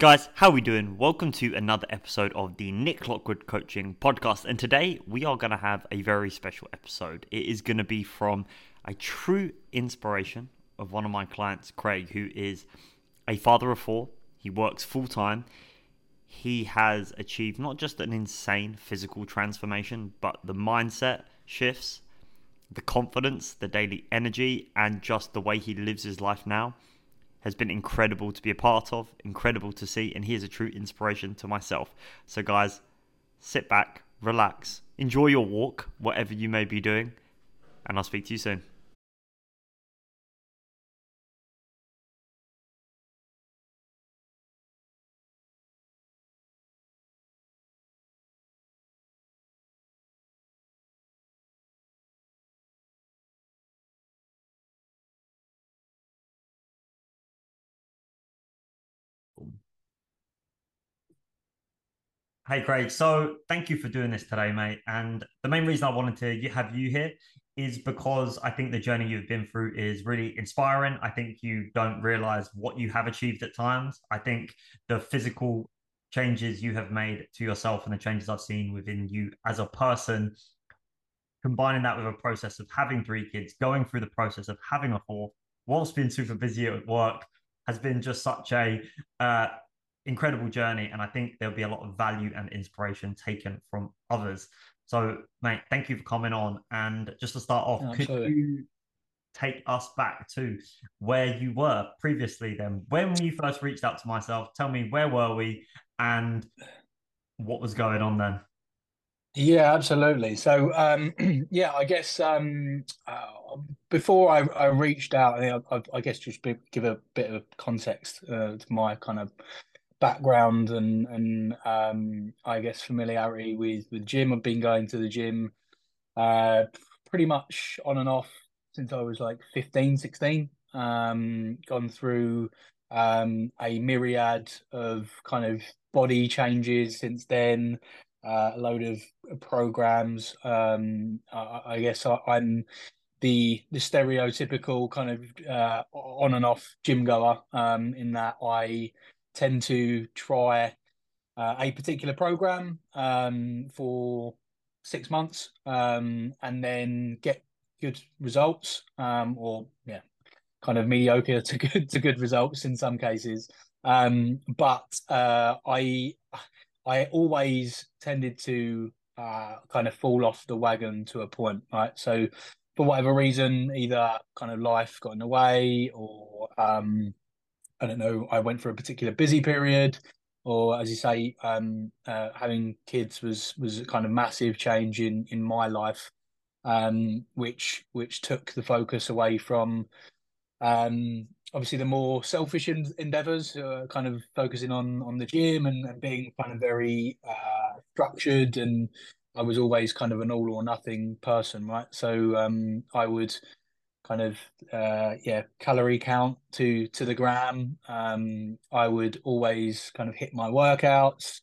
Guys, how are we doing? Welcome to another episode of the Nick Lockwood Coaching Podcast. And today we are going to have a very special episode. It is going to be from a true inspiration of one of my clients, Craig, who is a father of four. He works full time. He has achieved not just an insane physical transformation, but the mindset shifts, the confidence, the daily energy, and just the way he lives his life now has been incredible to be a part of, incredible to see, and he is a true inspiration to myself. So, guys, sit back, relax, enjoy your walk, whatever you may be doing, and I'll speak to you soon. Hey, Craig. So thank you for doing this today, mate. And the main reason I wanted to have you here is because I think the journey you've been through is really inspiring. I think you don't realize what you have achieved at times. I think the physical changes you have made to yourself and the changes I've seen within you as a person, combining that with a process of having three kids, going through the process of having a fourth, whilst being super busy at work, has been just such a uh, incredible journey. And I think there'll be a lot of value and inspiration taken from others. So, mate, thank you for coming on. And just to start off, could you take us back to where you were previously then? When you first reached out to myself, tell me where were we and what was going on then? Yeah, absolutely. So, um, yeah, I guess um, uh, before I, I, reached out, I, I, I guess just be, give a bit of context uh, to my kind of background and and um, I guess familiarity with with gym. I've been going to the gym uh, pretty much on and off since I was like 15, 16. Um, gone through um, a myriad of kind of body changes since then. Uh, a load of programs. Um, I, I guess I, am the the stereotypical kind of uh, on and off gym goer. Um, in that I tend to try uh, a particular program um, for six months um, and then get good results um, or yeah kind of mediocre to good to good results in some cases. Um, but uh, i i always tended to uh, kind of fall off the wagon to a point right? So for whatever reason either kind of life got in the way or um, I don't know, I went for a particular busy period, or as you say, um, uh, having kids was was a kind of massive change in in my life, um, which which took the focus away from um, obviously the more selfish endeavors, uh, kind of focusing on on the gym and, and being kind of very uh, structured and I was always kind of an all or nothing person, right? So um, I would kind of uh, yeah calorie count to to the gram. Um, I would always kind of hit my workouts,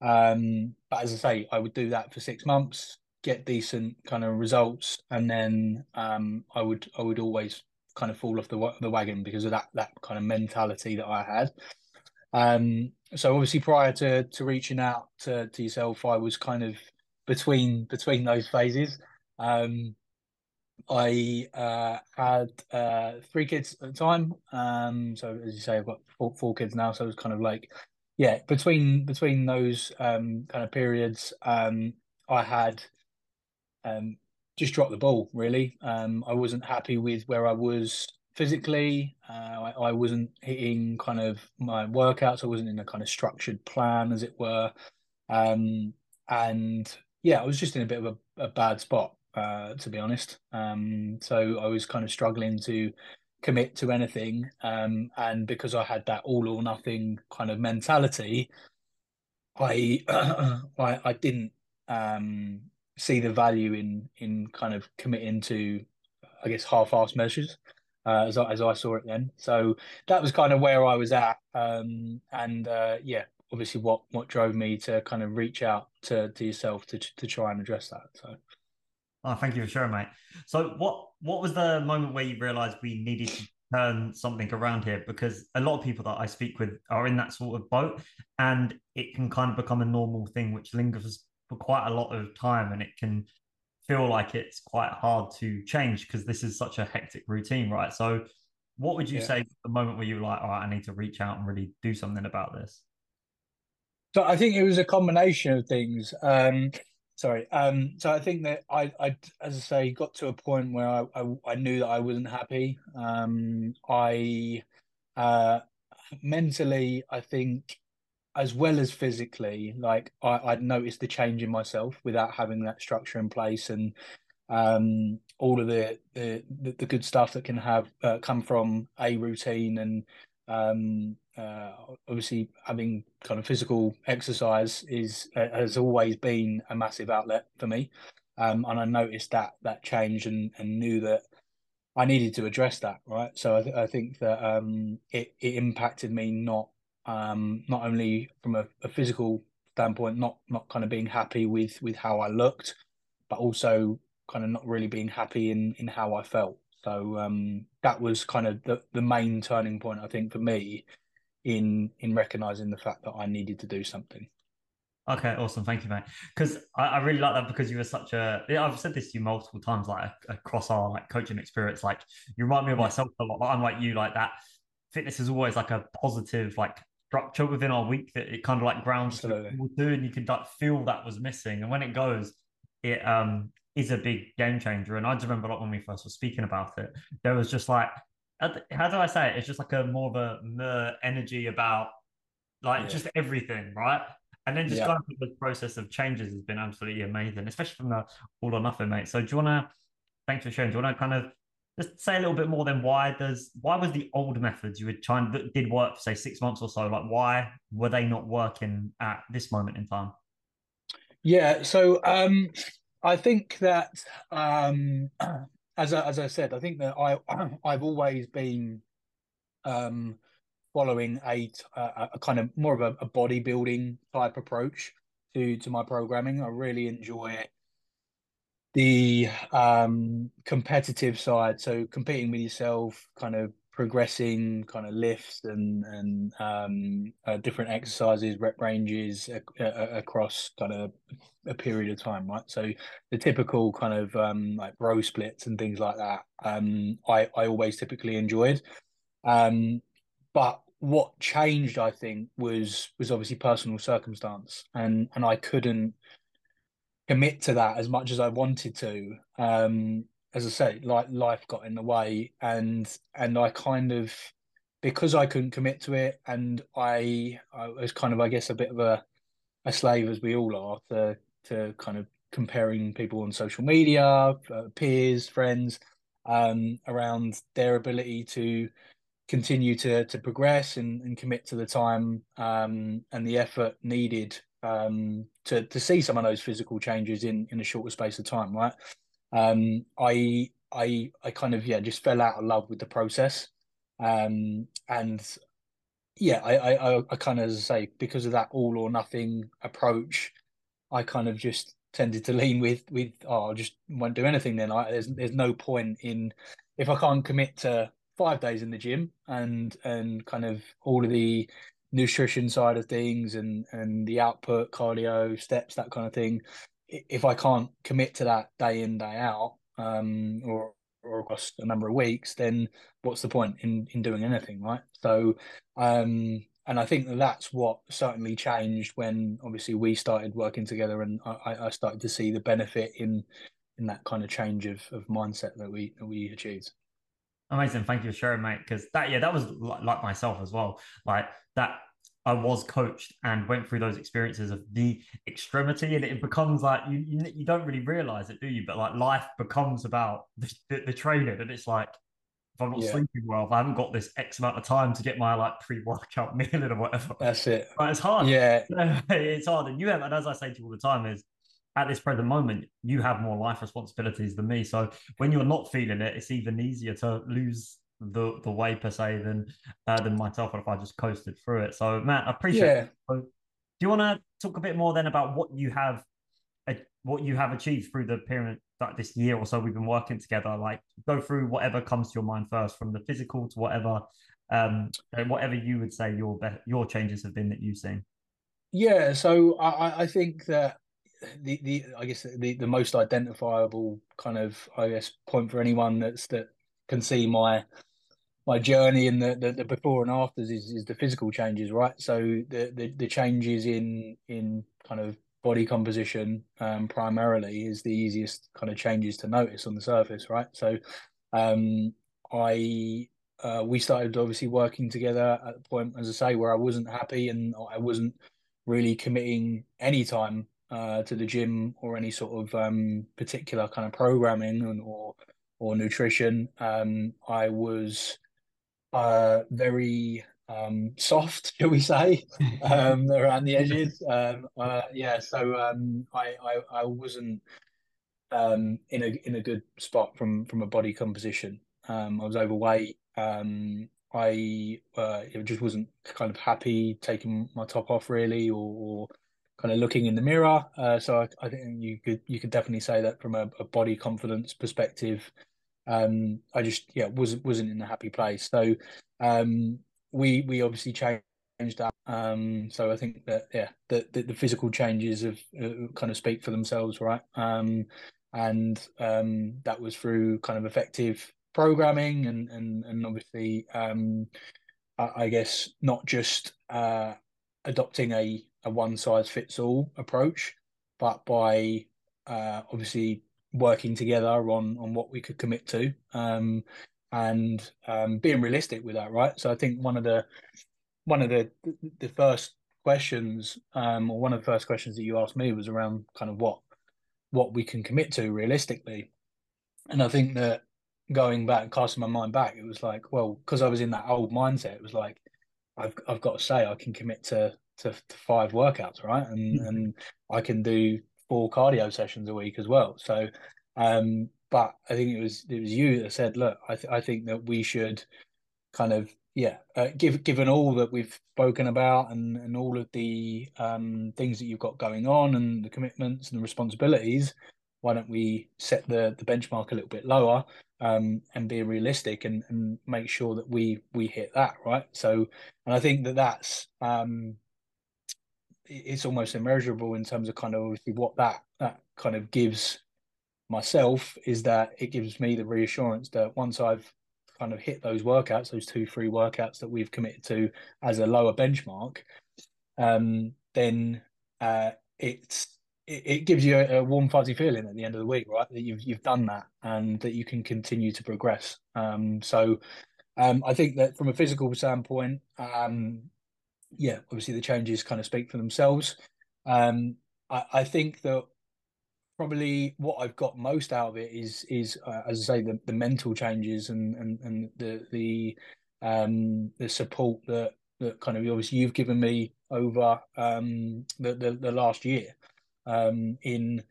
um, but as I say, I would do that for six months, get decent kind of results, and then um, I would I would always kind of fall off the the wagon because of that that kind of mentality that I had. Um, so obviously prior to to reaching out to, to yourself, I was kind of between between those phases. Um, I uh, had uh, three kids at the time. Um, so as you say, I've got four, four kids now. So it was kind of like, yeah, between between those um, kind of periods, um, I had um, just dropped the ball. Really, um, I wasn't happy with where I was physically. Uh, I, I wasn't hitting kind of my workouts. I wasn't in a kind of structured plan, as it were. Um, and yeah, I was just in a bit of a, a bad spot uh, to be honest. Um, so I was kind of struggling to commit to anything, um, and because I had that all or nothing kind of mentality, I I, I, didn't um, see the value in in kind of committing to, I guess, half-assed measures. Uh, as, I, as I saw it then, so that was kind of where I was at, um, and uh, yeah, obviously what what drove me to kind of reach out to to yourself to to try and address that. So. Oh, thank you for sharing, mate. So, what what was the moment where you realised we needed to turn something around here because a lot of people that I speak with are in that sort of boat, and it can kind of become a normal thing which lingers for quite a lot of time, and it can feel like it's quite hard to change because this is such a hectic routine, right? So, what would you yeah. say the moment where you were like, all right, I need to reach out and really do something about this? So I think it was a combination of things. Um, sorry. Um, so I think that I, I, as I say, got to a point where I, I, I knew that I wasn't happy. Um, I, uh, mentally, I think, as well as physically, like I, I'd noticed the change in myself without having that structure in place and um, all of the, the the good stuff that can have uh, come from a routine and um, uh, obviously having kind of physical exercise is uh, has always been a massive outlet for me. Um, and I noticed that that change and, and knew that I needed to address that right? So I, th- I think that um, it, it impacted me not um, not only from a, a, physical standpoint not not kind of being happy with with how I looked but also kind of not really being happy in in how I felt so um, that was kind of the, the main turning point I think for me in in recognizing the fact that I needed to do something. Okay, awesome. Thank you, mate. Because I, I, really like that because you were such a. I've said this to you multiple times, like across our like coaching experience. Like you remind me of myself a lot. Like you, like that. Fitness is always like a positive like structure within our week that it kind of like grounds to do, and you can like feel that was missing. And when it goes, it um is a big game changer. And I just remember like when we first were speaking about it, there was just like how do I say it? It's just like a more of a energy about like yeah. just everything, right? And then just yeah. going through the process of changes has been absolutely amazing, especially from the all or nothing, mate. So do you want to? Thanks for sharing. Do you want to kind of just say a little bit more? Then why does why was the old methods you were trying that did work for say six months or so? Like why were they not working at this moment in time? Yeah. So um, I think that um, as I, as I said, I think that I I've always been um, following a, a, a kind of more of a, a bodybuilding type approach to to my programming. I really enjoy the um, competitive side, so competing with yourself, kind of progressing kind of lifts and and um, uh, different exercises, rep ranges across kind of a period of time, right? So the typical kind of um, like row splits and things like that, um, I I always typically enjoyed, um, but what changed, I think, was was obviously personal circumstance, and and I couldn't commit to that as much as I wanted to. Um, as I say, like life got in the way, and and I kind of because I couldn't commit to it, and I I was kind of I guess a bit of a a slave as we all are to to kind of comparing people on social media, uh, peers, friends, um, around their ability to continue to to progress and, and commit to the time um, and the effort needed um, to to see some of those physical changes in in a shorter space of time, right? Um, I I I kind of yeah just fell out of love with the process, um, and yeah I I I kind of say because of that all or nothing approach, I kind of just tended to lean with with oh I just won't do anything then. I, there's there's no point in if I can't commit to five days in the gym and and kind of all of the nutrition side of things and and the output cardio steps that kind of thing if I can't commit to that day in day out, um, or or across a number of weeks, then what's the point in in doing anything, right? So, um, and I think that that's what certainly changed when obviously we started working together, and I, I started to see the benefit in in that kind of change of of mindset that we that we achieved. Amazing, thank you for sharing, mate. Because that, yeah, that was like myself as well. Like that I was coached and went through those experiences of the extremity, and it becomes like you you, you don't really realize it, do you? But like life becomes about the, the, the training, and it's like if I'm not yeah. sleeping well, if I haven't got this X amount of time to get my like pre-workout meal in or whatever, that's it. But it's hard. Yeah, it's hard, and you have, and as I say to you all the time, is at this present moment, you have more life responsibilities than me. So when you're not feeling it, it's even easier to lose the the way per se than uh, than myself if I just coasted through it. So Matt, I appreciate yeah. So, do you want to talk a bit more then about what you have uh, what you have achieved through the pyramid like this year or so we've been working together, like go through whatever comes to your mind first, from the physical to whatever, um, whatever you would say your your changes have been that you've seen. Yeah, so I, I think that the, the I guess the, the most identifiable kind of I guess point for anyone that's that can see my my journey and the, the, the, before and afters is, is the physical changes, right? So the, the, the changes in in kind of body composition um, primarily is the easiest kind of changes to notice on the surface, right? So um, I uh, we started obviously working together at the point, as I say, where I wasn't happy and I wasn't really committing any time uh, to the gym or any sort of um, particular kind of programming and, or or nutrition. Um, I was uh, very um, soft, shall we say, um, around the edges. Um, uh, yeah, so um, I, I, I wasn't um, in a in a good spot from from a body composition. Um, I was overweight. Um, I uh, just wasn't kind of happy taking my top off really, or, or kind of looking in the mirror. Uh, so I, I, think you could you could definitely say that from a, a body confidence perspective. Um, I just yeah wasn't wasn't in a happy place. So um, we we obviously changed that. Um, so I think that yeah, the the, the physical changes of uh, kind of speak for themselves, right? Um, and um, that was through kind of effective programming and and and obviously um, I, I guess not just uh, adopting a a one size fits all approach, but by uh, obviously working together on on what we could commit to um, and um, being realistic with that, right? So I think one of the one of the the first questions, um, or one of the first questions that you asked me was around kind of what what we can commit to realistically, and I think that going back, casting my mind back, it was like, well, because I was in that old mindset, it was like, I've I've got to say I can commit to to, to five workouts, right, and mm-hmm. and I can do four cardio sessions a week as well. So um, but I think it was it was you that said, look, I th- I think that we should kind of yeah, uh, give, given all that we've spoken about and, and all of the um, things that you've got going on and the commitments and the responsibilities, why don't we set the, the benchmark a little bit lower um, and be realistic and, and make sure that we we hit that right? So, and I think that that's um, it's almost immeasurable in terms of kind of obviously what that that kind of gives myself is that it gives me the reassurance that once I've kind of hit those workouts, those two, three workouts that we've committed to as a lower benchmark, um, then uh, it's it, gives you a, a, warm fuzzy feeling at the end of the week, right? That you've you've done that and that you can continue to progress. Um, so um, I think that from a physical standpoint, um, yeah, obviously the changes kind of speak for themselves. Um, I, I think that probably what I've got most out of it is is uh, as I say the, the mental changes and and and the the um the support that that kind of obviously you've given me over um the the, the last year um in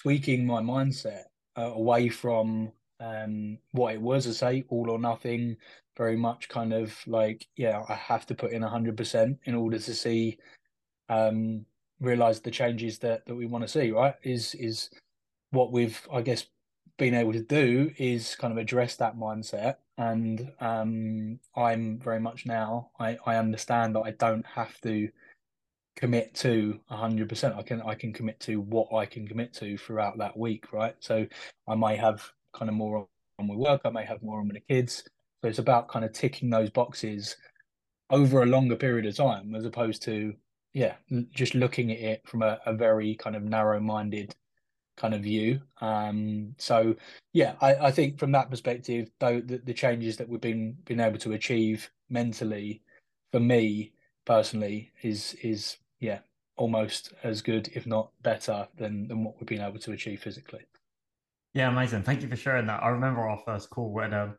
tweaking my mindset uh, away from um what it was I say all or nothing very much kind of like yeah I have to put in 100% in order to see um realize the changes that that we want to see right? Is is what we've i guess been able to do is kind of address that mindset. And um i'm very much now i i understand that i don't have to commit to 100% i can i can commit to what i can commit to throughout that week right? So i may have kind of more on my work i may have more on with the kids so it's about kind of ticking those boxes over a longer period of time as opposed to yeah, just looking at it from a, a very kind of narrow-minded kind of view. Um, so yeah, I, I think from that perspective, though the, the changes that we've been been able to achieve mentally, for me personally, is is yeah almost as good, if not better, than than what we've been able to achieve physically. Yeah, amazing. Thank you for sharing that. I remember our first call when um,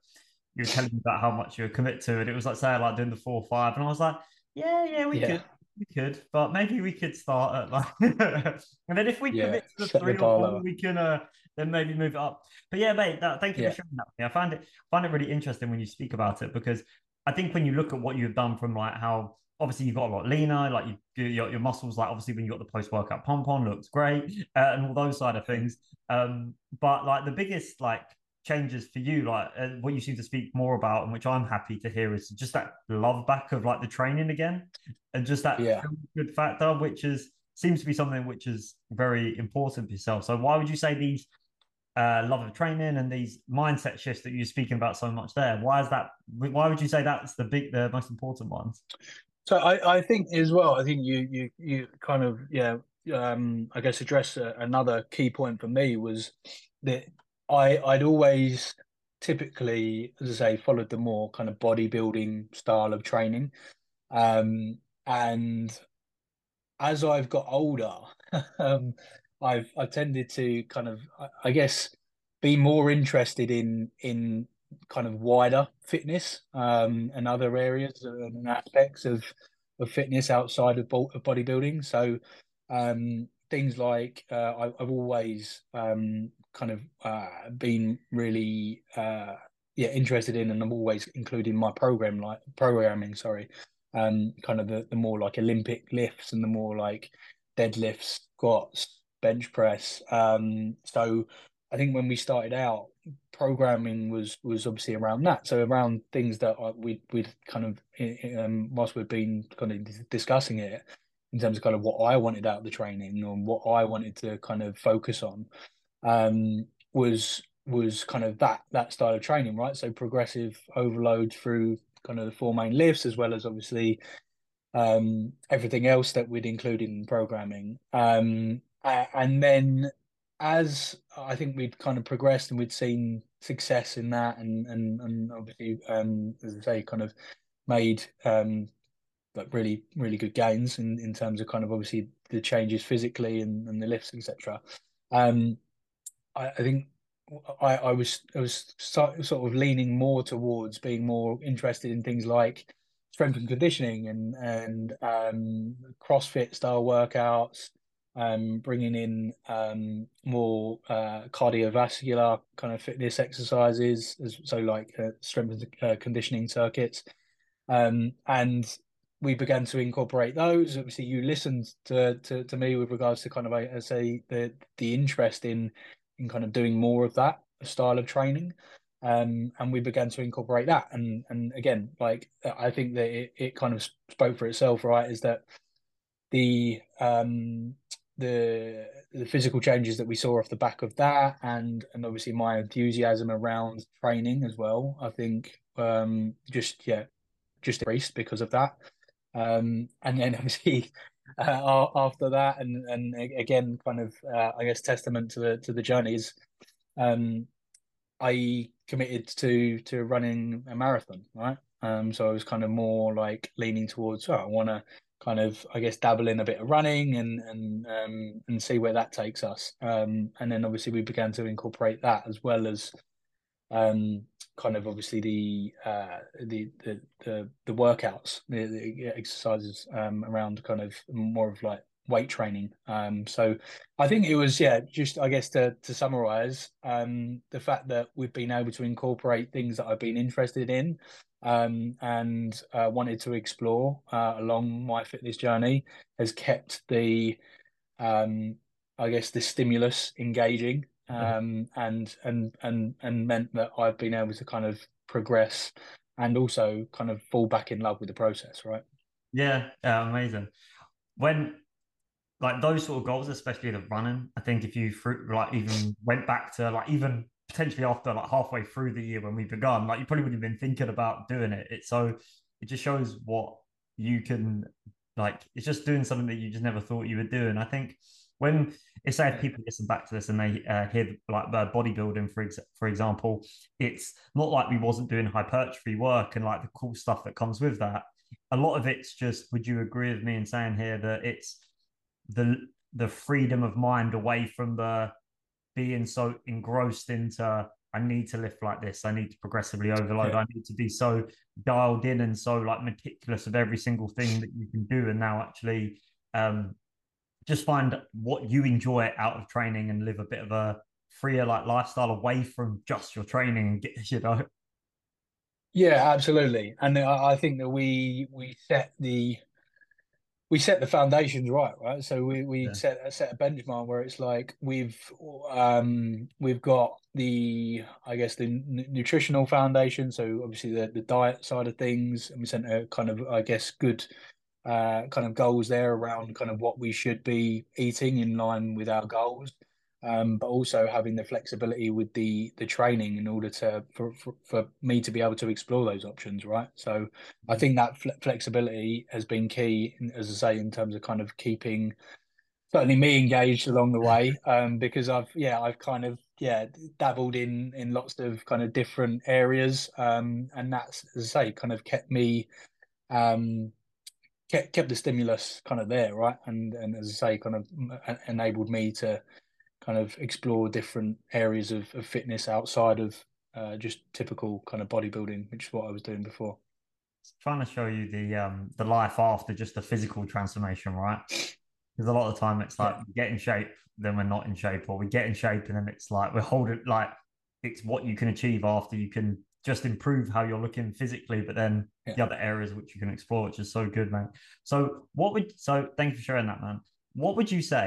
you were telling me about how much you were commit to, and it was like saying like doing the four or five, and I was like, yeah, yeah, we yeah. could we could, but maybe we could start at like, and then if we yeah, commit to the three the or four, we can uh, then maybe move it up. But yeah, mate, that, thank you yeah. for sharing that. I find it find it really interesting when you speak about it because I think when you look at what you've done from like how obviously you've got a lot leaner, like you, your, your muscles, like obviously when you got the post workout pump on, looks great, uh, and all those side of things. Um, but like the biggest like changes for you, like uh, what you seem to speak more about, and which I'm happy to hear, is just that love back of like the training again, and just that yeah. good factor, which is seems to be something which is very important for yourself. So why would you say these uh, love of training and these mindset shifts that you're speaking about so much there? Why is that? Why would you say that's the big, the most important ones? So I, I think as well. I think you you you kind of yeah. Um, I guess address uh, another key point for me was that I I'd always typically, as I say, followed the more kind of bodybuilding style of training, um, and as I've got older, um, I've I tended to kind of I guess be more interested in in kind of wider fitness um, and other areas and aspects of of fitness outside of, of bodybuilding. So um, things like uh, I, have always um, kind of uh, been really uh, yeah interested in, and I'm always including my program like programming. Sorry, um, kind of the, the more like Olympic lifts and the more like deadlifts, squats, bench press. Um, so I think when we started out, programming was was obviously around that. So around things that we we'd kind of um, whilst we've been kind of discussing it in terms of kind of what I wanted out of the training and what I wanted to kind of focus on um, was was kind of that that style of training, right? So progressive overload through kind of the four main lifts, as well as obviously um, everything else that we'd include in programming. Um, and then as I think we'd kind of progressed and we'd seen success in that, and and and obviously, um, as I say, kind of made um, like really really good gains in in terms of kind of obviously the changes physically and, and the lifts, etc. Um, I, I think I, I was I was sort of leaning more towards being more interested in things like strength and conditioning and and um, CrossFit style workouts, um, bringing in um, more uh, cardiovascular kind of fitness exercises, as, so like uh, strength and uh, conditioning circuits, um, and we began to incorporate those. Obviously, you listened to, to, to me with regards to kind of I say the the interest in in kind of doing more of that style of training. Um, and we began to incorporate that. And and again, like I think that it, it kind of spoke for itself, right? Is that the um the the physical changes that we saw off the back of that and and obviously my enthusiasm around training as well i think um just yeah just increased because of that um and then obviously uh, after that and and again kind of uh, i guess testament to the to the journeys um, I committed to to running a marathon, right? Um, so I was kind of more like leaning towards, oh, I want to kind of, I guess, dabble in a bit of running and and um, and see where that takes us. Um, and then obviously we began to incorporate that as well as um, kind of obviously the uh, the, the the the workouts, the, the exercises um, around kind of more of like weight training. Um, so I think it was, yeah, just I guess to to summarize, um, the fact that we've been able to incorporate things that I've been interested in um, and uh, wanted to explore uh, along my fitness journey has kept the, um, I guess, the stimulus engaging um, and and and and meant that I've been able to kind of progress and also kind of fall back in love with the process, right? Yeah, yeah, amazing. When like those sort of goals, especially the running. I think if you like even went back to like even potentially after like halfway through the year when we begun, like you probably would have been thinking about doing it. It's so it just shows what you can like. It's just doing something that you just never thought you would do. And I think when it's say if people listen back to this and they uh, hear like the bodybuilding for ex- for example, it's not like we wasn't doing hypertrophy work and like the cool stuff that comes with that. A lot of it's just. Would you agree with me in saying here that it's the the freedom of mind away from the being so engrossed into I need to lift like this. I need to progressively overload. Yeah. I need to be so dialed in and so like meticulous of every single thing that you can do. And now actually um, just find what you enjoy out of training and live a bit of a freer like lifestyle away from just your training and get you know. Yeah, absolutely. And I think that we we set the we set the foundations right, right? So we we Yeah. set set a benchmark where it's like we've um we've got the I guess the n- nutritional foundation, so obviously the the diet side of things, and we set a kind of I guess good uh kind of goals there around kind of what we should be eating in line with our goals. Um, but also having the flexibility with the the training in order to for, for, for me to be able to explore those options, right? So I think that fle flexibility has been key, as I say, in terms of kind of keeping certainly me engaged along the way. Um, because I've yeah, I've kind of yeah dabbled in in lots of kind of different areas. Um, and that's as I say, kind of kept me um kept kept the stimulus kind of there, right? And and as I say, kind of enabled me to kind of explore different areas of, of fitness outside of uh, just typical kind of bodybuilding, which is what I was doing before. trying to show you the um the life after just the physical transformation, right? Because a lot of the time it's like Yeah. we get in shape, then we're not in shape, or we get in shape and then it's like we're holding like it's what you can achieve after you can just improve how you're looking physically, but then Yeah. the other areas which you can explore, which is so good, man. So what would so thank you for sharing that, man. What would you say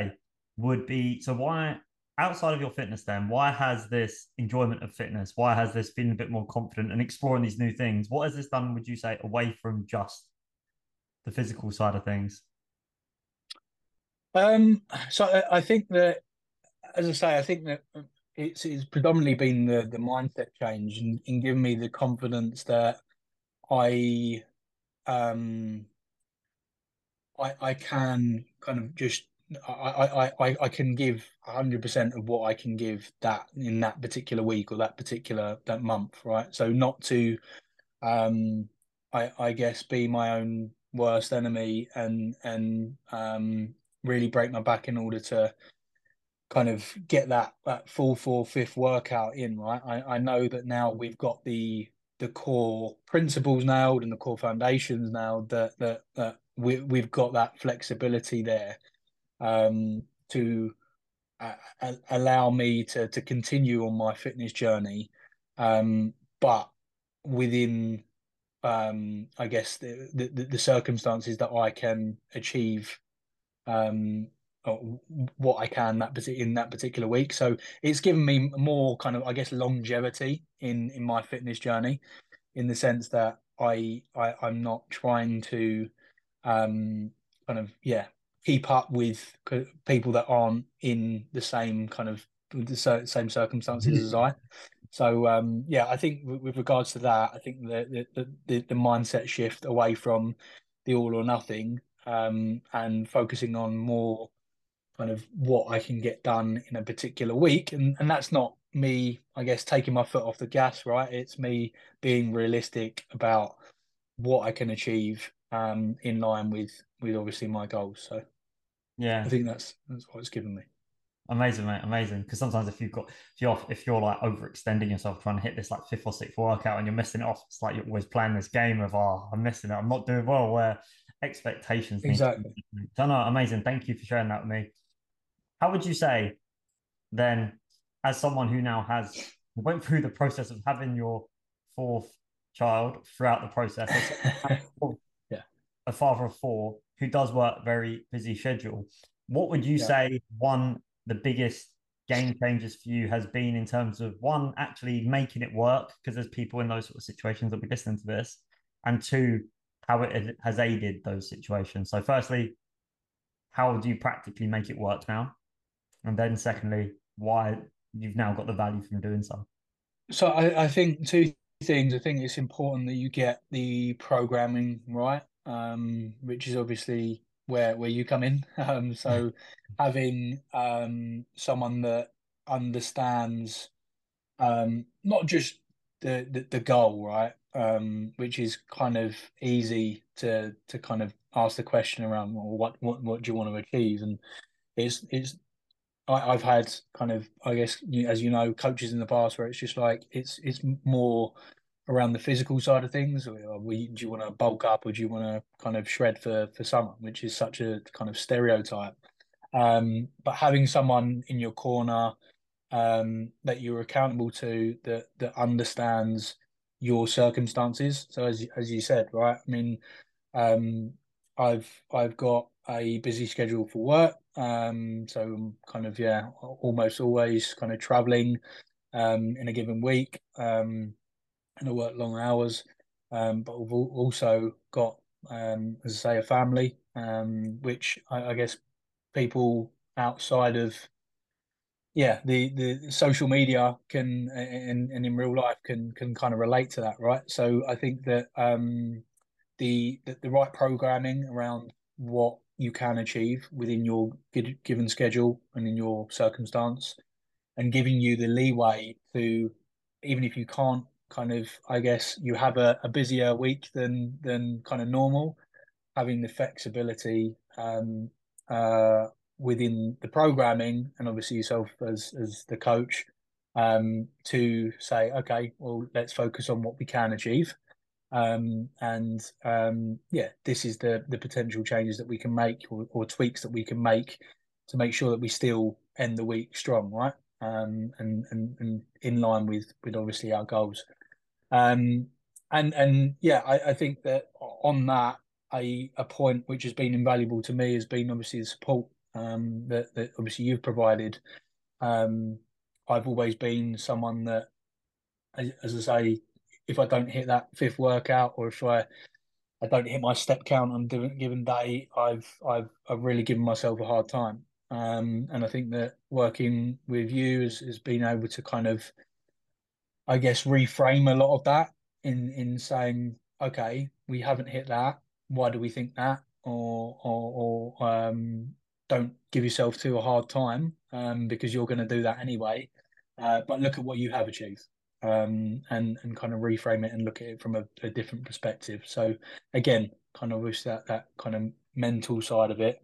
would be so why outside of your fitness then why has this enjoyment of fitness why has this been a bit more confident and exploring these new things? What has this done would you say away from just the physical side of things? Um, so I, think that, as I say, I think that it's, it's predominantly been the the mindset change and, and giving me the confidence that I um I I can kind of just I I I, can give hundred percent of what I can give that in that particular week or that particular that month, right? So not to um I I guess be my own worst enemy and and um really break my back in order to kind of get that that full four fifth workout in, right? I, I know that now we've got the the core principles nailed and the core foundations nailed that that that we we've got that flexibility there um to uh, allow me to to continue on my fitness journey um but within um I guess the the, the circumstances that I can achieve um what I can that in that particular week. So it's given me more kind of I guess longevity in in my fitness journey, in the sense that I, I I'm not trying to um kind of yeah keep up with people that aren't in the same kind of the same circumstances as I. So um, yeah, I think with, with, regards to that, I think the the, the the mindset shift away from the all or nothing um, and focusing on more kind of what I can get done in a particular week, and and that's not me, I guess, taking my foot off the gas, right? It's me being realistic about what I can achieve um, in line with with obviously my goals. So yeah, I think that's that's what it's given me. Amazing, mate. Amazing. Because sometimes if you've got if you're if you're like overextending yourself trying to hit this like fifth or sixth workout and you're missing it off, it's like you're always playing this game of oh, I'm missing it, I'm not doing well. Where expectations exactly. So no, amazing. Thank you for sharing that with me. How would you say then, as someone who now has went through the process of having your fourth child throughout the process, yeah, a father of four who does work very busy schedule, what would you yeah. say one the biggest game changers for you has been in terms of one actually making it work because there's people in those sort of situations that be listening to this, and two how it has aided those situations. So, firstly, how do you practically make it work now? And then, secondly, why you've now got the value from doing so. So, I, I think two things. I think it's important that you get the programming right, um, which is obviously where where you come in. Um, so, having um, someone that understands um, not just the, the, the goal, right? Um, which is kind of easy to to kind of ask the question around well, what what what do you want to achieve, and it's it's I, have had kind of I guess as you know coaches in the past where it's just like it's it's more around the physical side of things. Or we, do you want to bulk up or do you want to kind of shred for for summer, which is such a kind of stereotype. Um, but having someone in your corner um, that you're accountable to that that understands your circumstances. So as as you said, right? I mean, um, I've I've got a busy schedule for work. Um, so I'm kind of yeah, almost always kind of traveling um, in a given week, um, and I work long hours. Um, but we've also got, um, as I say, a family, um, which I, I guess people outside of yeah the the social media can and, and in real life can can kind of relate to that right so i think that um the the, the right programming around what you can achieve within your given schedule and in your circumstance and giving you the leeway to even if you can't kind of i guess you have a, a busier week than than kind of normal having the flexibility um uh within the programming and obviously yourself as as the coach um, to say, okay, well, let's focus on what we can achieve. Um, and um, yeah, this is the the potential changes that we can make or, or, tweaks that we can make to make sure that we still end the week strong, right? Um, and and and in line with with obviously our goals. Um, and and yeah, I, I think that on that, a a point which has been invaluable to me has been obviously the support um, that, that obviously you've provided. Um, I've always been someone that, as I say, if I don't hit that fifth workout or if I I don't hit my step count on a given day, I've I've I've really given myself a hard time. Um, and I think that working with you has, has been able to kind of, I guess, reframe a lot of that in in saying, okay, we haven't hit that. Why do we think that? Or or, or um, don't give yourself too a hard time um, because you're going to do that anyway. Uh, but look at what you have achieved um, and and kind of reframe it and look at it from a, a different perspective. So again, kind of wish that that kind of mental side of it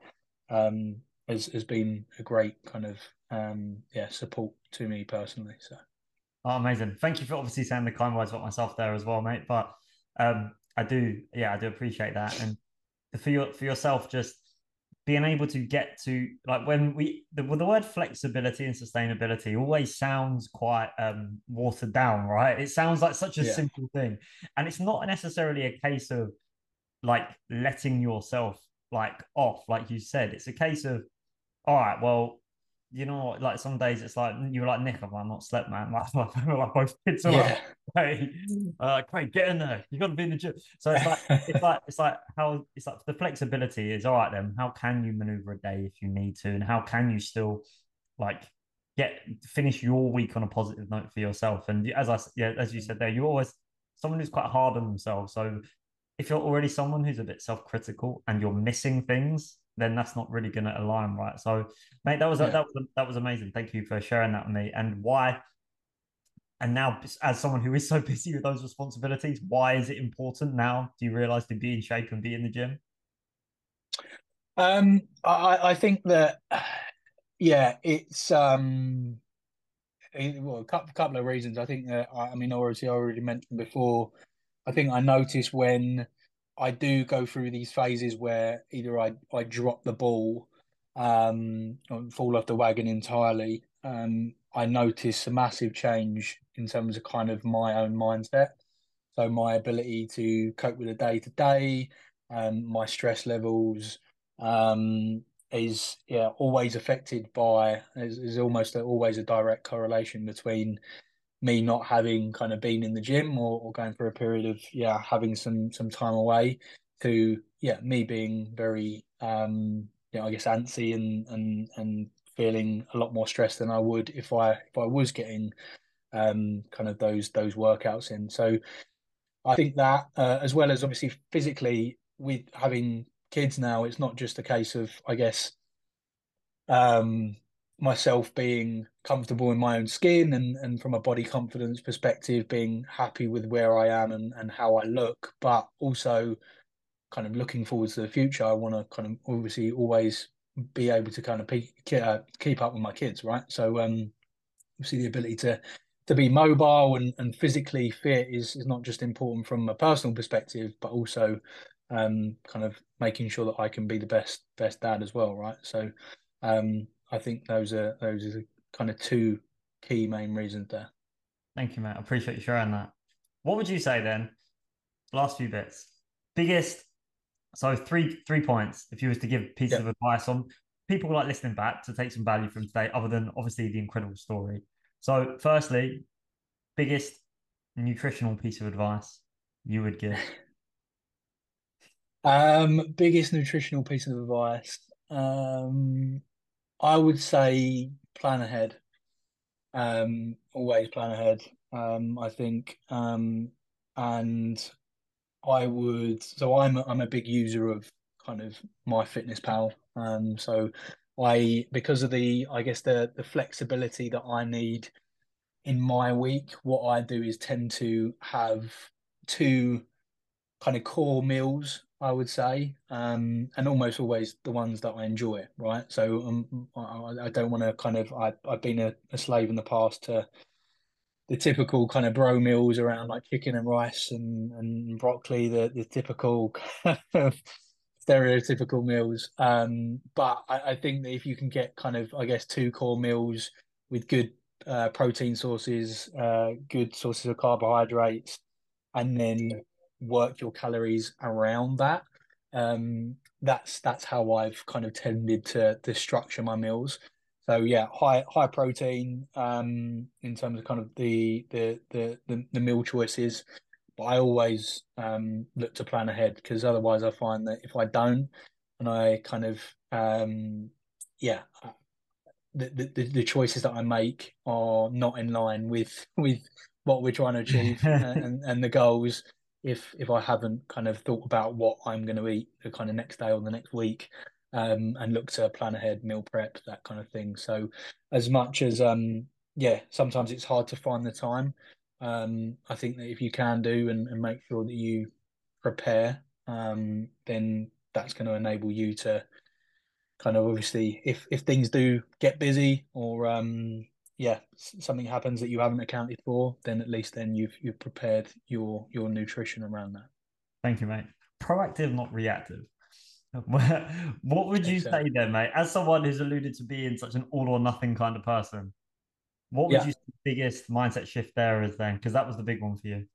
um, has has been a great kind of um, yeah support to me personally. So. Oh, amazing! Thank you for obviously saying the kind words about myself there as well, mate. But um, I do, yeah, I do appreciate that, and for your for yourself, just being able to get to like when we the, the word flexibility and sustainability always sounds quite um watered down right it sounds like such a yeah. simple thing and it's not necessarily a case of like letting yourself like off like you said it's a case of all right well you know, like some days it's like you were like Nick, I'm like, not slept, man. Like, like, both kids are yeah. like, hey, uh, Craig, get in there. You got to be in the gym. So it's like it's like it's like how it's like the flexibility is all right. Then how can you maneuver a day if you need to, and how can you still like get finish your week on a positive note for yourself? And as I yeah, as you said there, you're always someone who's quite hard on themselves. So if you're already someone who's a bit self critical and you're missing things then that's not really going to align, right? So, mate, that was yeah. that was that was amazing. Thank you for sharing that with me. And why? And now, as someone who is so busy with those responsibilities, why is it important now? Do you realize to be in shape and be in the gym? Um, I, I think that, yeah, it's um, it, well, a couple, couple of reasons. I think that I, I mean, obviously, I already mentioned before. I think I noticed when I do go through these phases where either I, I drop the ball um, fall off the wagon entirely. Um, I notice a massive change in terms of kind of my own mindset. So my ability to cope with the day to day, my stress levels um, is yeah always affected by. Is almost a, always a direct correlation between me not having kind of been in the gym or, or going for a period of yeah having some some time away to yeah me being very um you know I guess antsy and and and feeling a lot more stressed than I would if I if I was getting um kind of those those workouts in. So I think that uh, as well as obviously physically with having kids now it's not just a case of I guess um myself being comfortable in my own skin and, and from a body confidence perspective, being happy with where I am and, and how I look, but also kind of looking forward to the future. I want to kind of obviously always be able to kind of pe- uh, keep up with my kids, right? So, um, obviously the ability to to be mobile and, and physically fit is, is not just important from a personal perspective, but also um, kind of making sure that I can be the best best dad as well, right? So, um, I think those are those are kind of two key main reasons there. Thank you, Matt. I appreciate you sharing that. What would you say then? Last few bits. Biggest So three three points. If you was to give pieces Yeah. of advice on people like listening back to take some value from today, other than obviously the incredible story. So, firstly, biggest nutritional piece of advice you would give. Um, biggest nutritional piece of advice. Um, I would say plan ahead. Um, always plan ahead. Um, I think, um, and I would. So I'm I'm a big user of kind of MyFitnessPal. Um, so I because of the I guess the the flexibility that I need in my week, what I do is tend to have two kind of core meals, I would say, um, and almost always the ones that I enjoy, right? So um, I, I don't want to kind of I I've been a, a slave in the past to the typical kind of bro meals around like chicken and rice and and broccoli, the the typical stereotypical meals. Um, but I, I think that if you can get kind of I guess two core meals with good uh, protein sources, uh, good sources of carbohydrates, and then work your calories around that. Um, that's that's how I've kind of tended to to structure my meals. So yeah, high high protein um, in terms of kind of the the the the, the meal choices, but I always um, look to plan ahead because otherwise I find that if I don't and I kind of um, yeah the, the the choices that I make are not in line with with what we're trying to achieve and and the goals if if I haven't kind of thought about what I'm going to eat the kind of next day or the next week um and look to plan ahead meal prep that kind of thing. So as much as um yeah sometimes it's hard to find the time um I think that if you can do and, and make sure that you prepare um then that's going to enable you to kind of obviously if if things do get busy or um yeah something happens that you haven't accounted for then at least then you've you've prepared your your nutrition around that. Thank you mate. Proactive not reactive. What would you say then mate? As someone who's alluded to being such an all or nothing kind of person what would yeah. you say the biggest mindset shift there is then? Because that was the big one for you.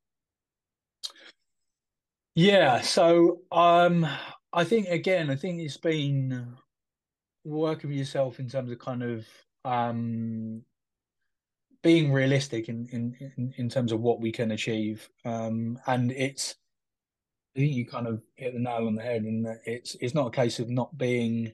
Yeah so um i think again i think it's been working with yourself in terms of kind of um, being realistic in, in in terms of what we can achieve. Um, and it's I think you kind of hit the nail on the head that it's it's not a case of not being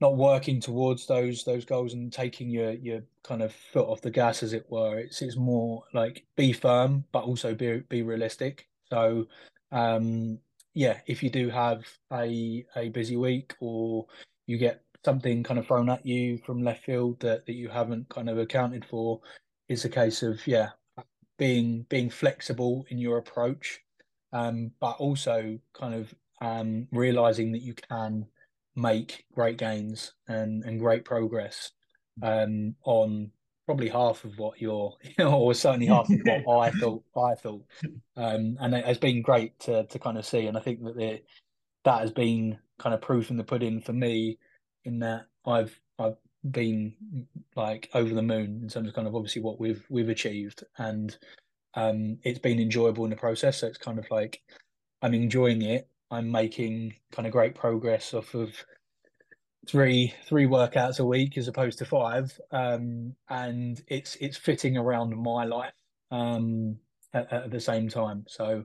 not working towards those those goals and taking your your kind of foot off the gas as it were. It's it's more like be firm but also be be realistic. So um yeah, if you do have a a busy week or you get something kind of thrown at you from left field that, that you haven't kind of accounted for is a case of yeah being being flexible in your approach. Um, but also kind of um, realizing that you can make great gains and, and great progress um, on probably half of what you're or certainly half of what I thought I thought. Um, and it has been great to to kind of see. And I think that the, that has been kind of proof in the pudding for me in that I've I've been like over the moon in terms of kind of obviously what we've we've achieved. And um it's been enjoyable in the process. So it's kind of like I'm enjoying it. I'm making kind of great progress off of three three workouts a week as opposed to five. Um and it's it's fitting around my life um at, at the same time. So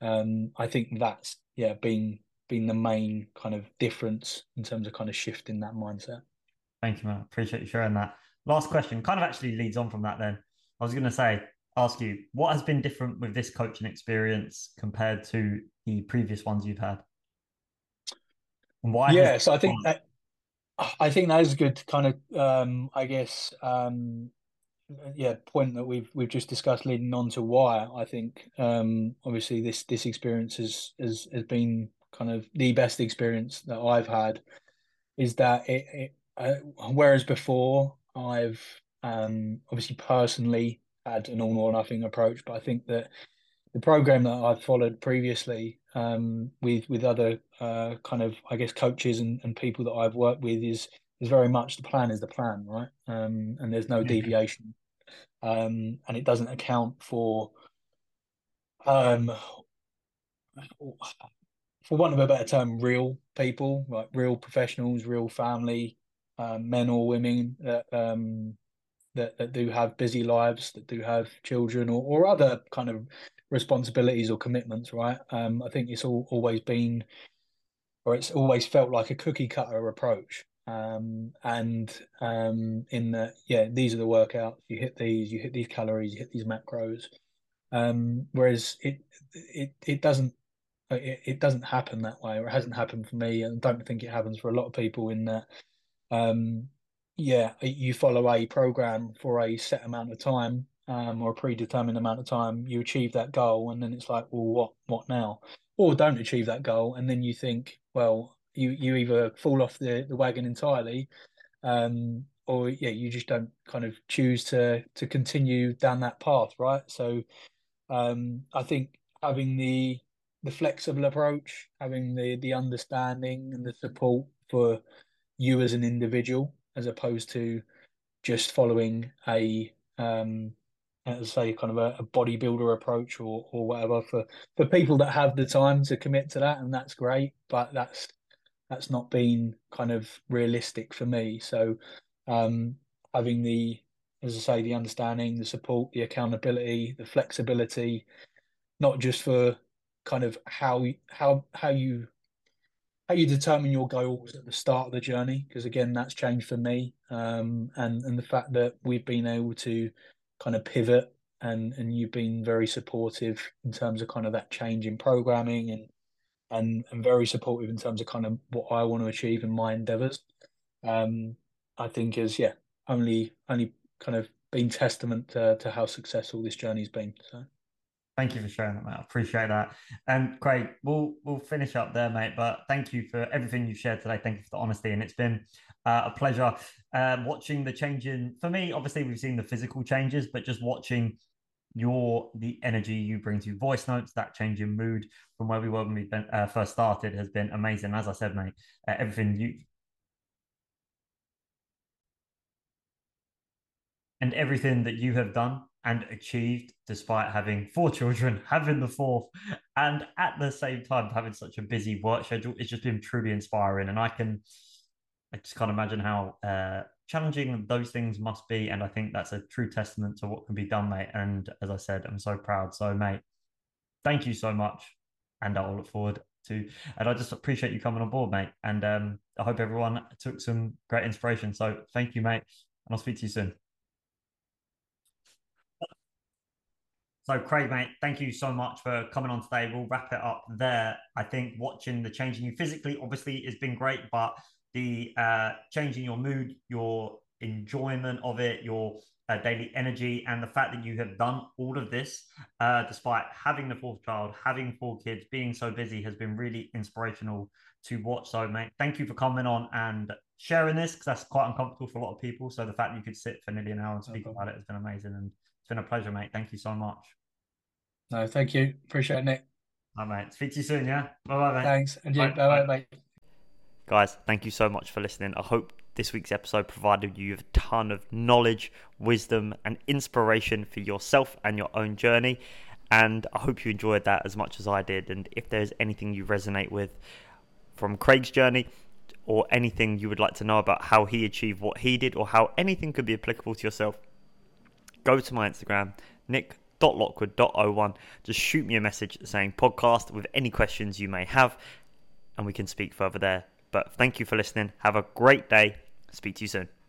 um I think that's yeah been been the main kind of difference in terms of kind of shifting that mindset. Thank you, man. Appreciate you sharing that. Last question kind of actually leads on from that then. I was going to say, ask you, what has been different with this coaching experience compared to the previous ones you've had? And why? Yeah, so I think that, I think that is a good kind of, um, I guess, um, yeah, point that we've we've just discussed, leading on to why I think, um, obviously this this experience has has, has been kind of the best experience that I've had is that it, it uh, whereas before I've um, obviously personally had an all or nothing approach, but I think that the program that I've followed previously um, with with other uh, kind of I guess coaches and, and people that I've worked with is is very much the plan is the plan, right? Um, and there's no deviation, um, and it doesn't account for um, for want of a better term, real people, like real professionals, real family, um, men or women that um, that that do have busy lives, that do have children or, or other kind of responsibilities or commitments. Right? Um, I think it's all always been, or it's always felt like a cookie cutter approach. Um, and um, in the yeah, these are the workouts. You hit these, you hit these calories, you hit these macros. Whereas it it it doesn't it, it doesn't happen that way, or it hasn't happened for me, and don't think it happens for a lot of people. In that, um, yeah, you follow a program for a set amount of time, um, or a predetermined amount of time, you achieve that goal, and then it's like, well, what what now? Or don't achieve that goal, and then you think, well, you you either fall off the, the wagon entirely, um, or yeah, you just don't kind of choose to to continue down that path, right? So, um, I think having the the flexible approach, having the the understanding and the support for you as an individual, as opposed to just following a um, as I say, kind of a, a, bodybuilder approach or or whatever for for people that have the time to commit to that, and that's great. But that's that's not been kind of realistic for me. So um, having the as I say, the understanding, the support, the accountability, the flexibility, not just for kind of how how how you how you determine your goals at the start of the journey because again that's changed for me. Um, and and the fact that we've been able to kind of pivot and and you've been very supportive in terms of kind of that change in programming and and and very supportive in terms of kind of what I want to achieve in my endeavors. Um, I think is yeah only only kind of been testament to, to how successful this journey's been so Thank you for sharing that, mate. I appreciate that. And Craig, we'll we'll finish up there, mate. But thank you for everything you've shared today. Thank you for the honesty, and it's been uh, a pleasure um, watching the change in. For me, obviously, we've seen the physical changes, but just watching your the energy you bring to voice notes, that change in mood from where we were when we been, uh, first started has been amazing. As I said, mate, uh, everything you and everything that you have done and achieved despite having four children, having the fourth, and at the same time having such a busy work schedule. It's just been truly inspiring. And I can, I just can't imagine how uh, challenging those things must be. And I think that's a true testament to what can be done, mate. And as I said, I'm so proud. So, mate, thank you so much. And I'll look forward to, and I just appreciate you coming on board, mate. And um, I hope everyone took some great inspiration. So, thank you, mate. And I'll speak to you soon. So, Craig, mate, thank you so much for coming on today. We'll wrap it up there. I think watching the change in you physically obviously has been great, but the uh, change in your mood, your enjoyment of it, your uh, daily energy, and the fact that you have done all of this uh, despite having the fourth child, having four kids, being so busy has been really inspirational to watch. So, mate, thank you for coming on and sharing this because that's quite uncomfortable for a lot of people. So, the fact that you could sit for nearly an hour and speak okay. about it has been amazing. And it's been a pleasure, mate. Thank you so much. No, thank you. Appreciate it, Nick. All right, mate. Speak to you soon, yeah? Bye bye, mate. Thanks. And you. Bye bye, mate. Guys, thank you so much for listening. I hope this week's episode provided you with a ton of knowledge, wisdom, and inspiration for yourself and your own journey. And I hope you enjoyed that as much as I did. And if there's anything you resonate with from Craig's journey, or anything you would like to know about how he achieved what he did, or how anything could be applicable to yourself, go to my Instagram, nick.lockwood.01. Just shoot me a message saying podcast with any questions you may have, and we can speak further there. But thank you for listening. Have a great day. Speak to you soon.